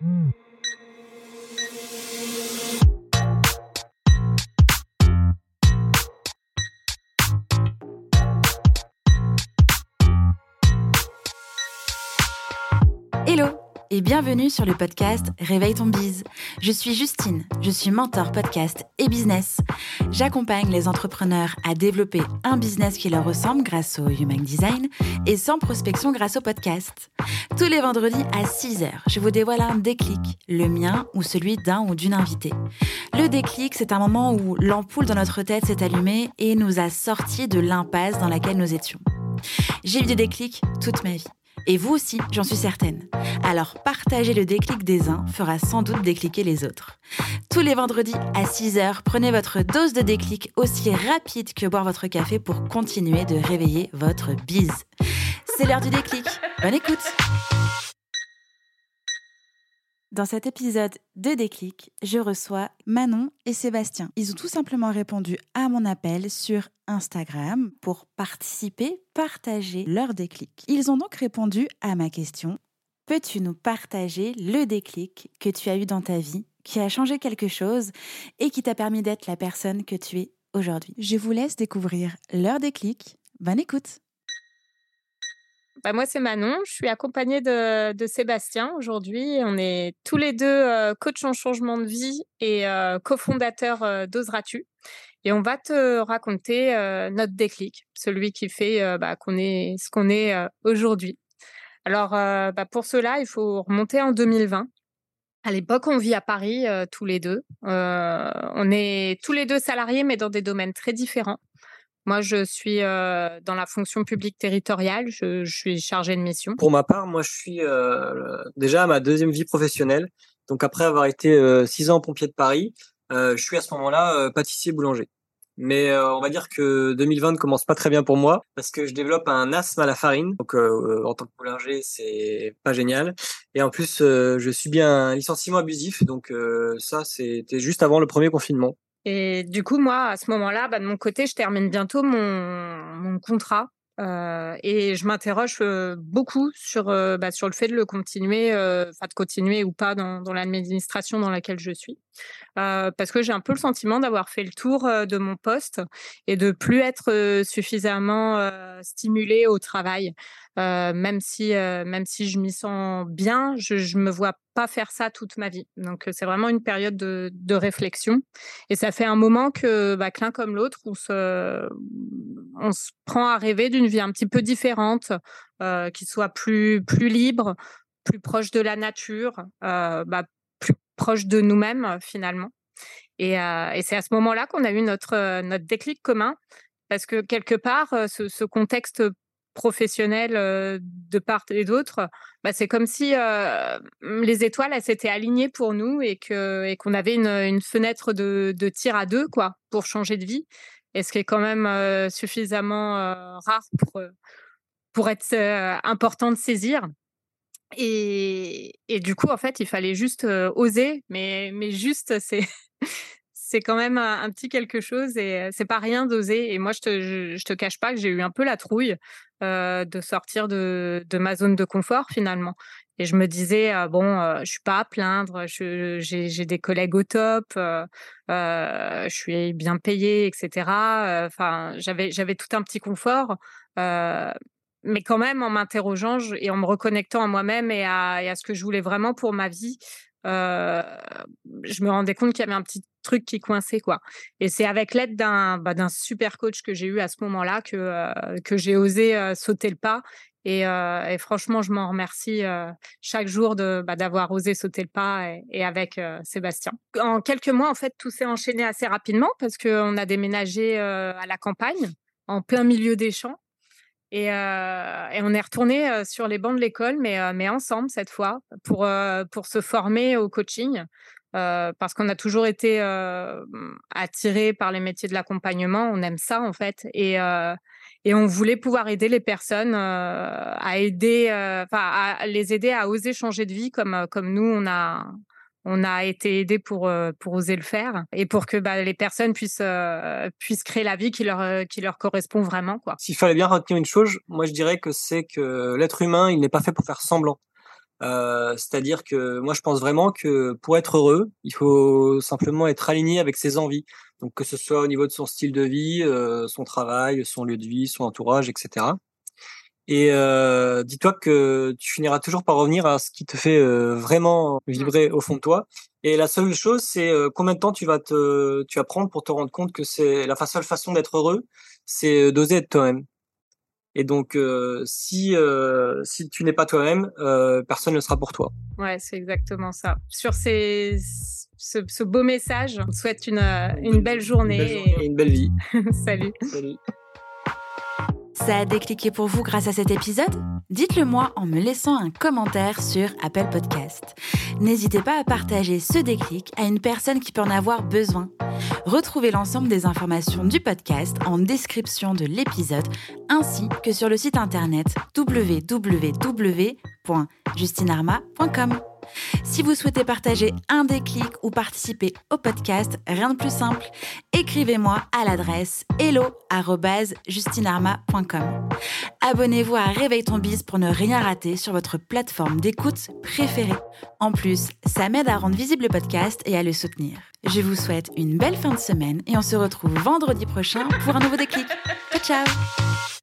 Hmm. Hello. Et bienvenue sur le podcast Réveille ton bise. Je suis Justine, je suis mentor podcast et business. J'accompagne les entrepreneurs à développer un business qui leur ressemble grâce au Human Design et sans prospection grâce au podcast. Tous les vendredis à 6h, je vous dévoile un déclic, le mien ou celui d'un ou d'une invitée. Le déclic, c'est un moment où l'ampoule dans notre tête s'est allumée et nous a sortis de l'impasse dans laquelle nous étions. J'ai eu des déclics toute ma vie. Et vous aussi, j'en suis certaine. Alors partager le déclic des uns fera sans doute décliquer les autres. Tous les vendredis à 6h, prenez votre dose de déclic aussi rapide que boire votre café pour continuer de réveiller votre bise. C'est l'heure du déclic. Bonne écoute dans cet épisode de Déclic, je reçois Manon et Sébastien. Ils ont tout simplement répondu à mon appel sur Instagram pour participer, partager leur déclic. Ils ont donc répondu à ma question Peux-tu nous partager le déclic que tu as eu dans ta vie, qui a changé quelque chose et qui t'a permis d'être la personne que tu es aujourd'hui? Je vous laisse découvrir leur déclic. Bonne écoute bah, moi, c'est Manon. Je suis accompagnée de, Sébastien aujourd'hui. On est tous les deux euh, coachs en changement de vie et euh, cofondateurs euh, d'Oseras-tu. Et on va te raconter euh, notre déclic, celui qui fait bah, qu'on est ce qu'on est aujourd'hui. Alors, bah, pour cela, il faut remonter en 2020. À l'époque, on vit à Paris tous les deux. on est tous les deux salariés, mais dans des domaines très différents. Moi, je suis dans la fonction publique territoriale. Je, suis chargée de mission. Pour ma part, moi, je suis déjà à ma deuxième vie professionnelle. Donc, après avoir été six ans pompier de Paris, je suis à ce moment-là pâtissier boulanger. Mais on va dire que 2020 ne commence pas très bien pour moi parce que je développe un asthme à la farine. Donc en tant que boulanger, c'est pas génial. Et en plus, je subis un licenciement abusif. Donc ça, c'était juste avant le premier confinement. Et du coup, moi, à ce moment-là, bah, de mon côté, je termine bientôt mon, contrat. Euh, et je m'interroge euh, beaucoup sur, euh, bah, sur le fait de le continuer, enfin de continuer ou pas dans, dans l'administration dans laquelle je suis. parce que j'ai un peu le sentiment d'avoir fait le tour de mon poste et de plus être suffisamment stimulée au travail. Euh, même si euh, même si je m'y sens bien, je, je me vois pas faire ça toute ma vie. Donc c'est vraiment une période de, réflexion et ça fait un moment que bah, l'un comme l'autre on se prend à rêver d'une vie un petit peu différente, euh, qui soit plus plus libre, plus proche de la nature, euh, bah, plus proche de nous-mêmes finalement. Et, euh, c'est à ce moment-là qu'on a eu notre notre déclic commun parce que quelque part ce contexte professionnels de part et d'autre, bah, c'est comme si les étoiles s'étaient alignées pour nous et que et qu'on avait une, fenêtre de, tir à deux quoi pour changer de vie. Et ce qui est quand même suffisamment rare pour pour être important de saisir. Et, et, du coup, en fait, il fallait juste oser, mais, mais juste, c'est c'est quand même un, petit quelque chose et c'est pas rien d'oser. Et moi, je te, je, te cache pas que j'ai eu un peu la trouille de sortir de, de, ma zone de confort finalement. Et je me disais bon, je suis pas à plaindre, j'ai des collègues au top, je suis bien payée, etc. Enfin, j'avais tout un petit confort. mais quand même, en m'interrogeant et en me reconnectant à moi-même et et à ce que je voulais vraiment pour ma vie, euh, je me rendais compte qu'il y avait un petit truc qui coinçait quoi. Et c'est avec l'aide d'un bah, d'un super coach que j'ai eu à ce moment-là que euh, que j'ai osé euh, sauter le pas. Et, et franchement, je m'en remercie chaque jour de bah, d'avoir osé sauter le pas et, avec Sébastien. En quelques mois, en fait, tout s'est enchaîné assez rapidement parce qu'on a déménagé à la campagne, en plein milieu des champs. Et, euh, et, on est retourné euh, sur les bancs de l'école, mais, euh, mais ensemble cette fois, pour, euh, pour se former au coaching, euh, parce qu'on a toujours été attirés par les métiers de l'accompagnement. On aime ça en fait, et, et on voulait pouvoir aider les personnes à aider, enfin à les aider à oser changer de vie, comme comme nous on a on a été aidé pour euh, pour oser le faire et pour que bah, les personnes puissent euh, puissent créer la vie qui leur euh, qui leur correspond vraiment quoi. S'il fallait bien retenir une chose, moi je dirais que c'est que l'être humain, il n'est pas fait pour faire semblant. Euh, c'est-à-dire que moi, je pense vraiment que pour être heureux, il faut simplement être aligné avec ses envies. Donc que ce soit au niveau de son style de vie, euh, son travail, son lieu de vie, son entourage, etc. Et euh, dis-toi que tu finiras toujours par revenir à ce qui te fait vraiment vibrer au fond de toi. Et la seule chose, c'est combien de temps tu vas te, tu vas prendre pour te rendre compte que c'est la seule façon d'être heureux, c'est d'oser être toi-même. Et donc, euh, si euh, si tu n'es pas toi-même, euh, personne ne sera pour toi. Ouais, c'est exactement ça. Sur ces, ce, ce, beau message, on te souhaite une, une belle journée, une belle journée et... et une belle vie. Salut. Salut. Ça a décliqué pour vous grâce à cet épisode? Dites-le moi en me laissant un commentaire sur Apple Podcast. N'hésitez pas à partager ce déclic à une personne qui peut en avoir besoin. Retrouvez l'ensemble des informations du podcast en description de l'épisode ainsi que sur le site internet www.justinarma.com. Si vous souhaitez partager un déclic ou participer au podcast, rien de plus simple, écrivez-moi à l'adresse hello@justinarma.com. Abonnez-vous à Réveille ton bise pour ne rien rater sur votre plateforme d'écoute préférée. En plus, ça m'aide à rendre visible le podcast et à le soutenir. Je vous souhaite une belle fin de semaine et on se retrouve vendredi prochain pour un nouveau déclic. Ciao ciao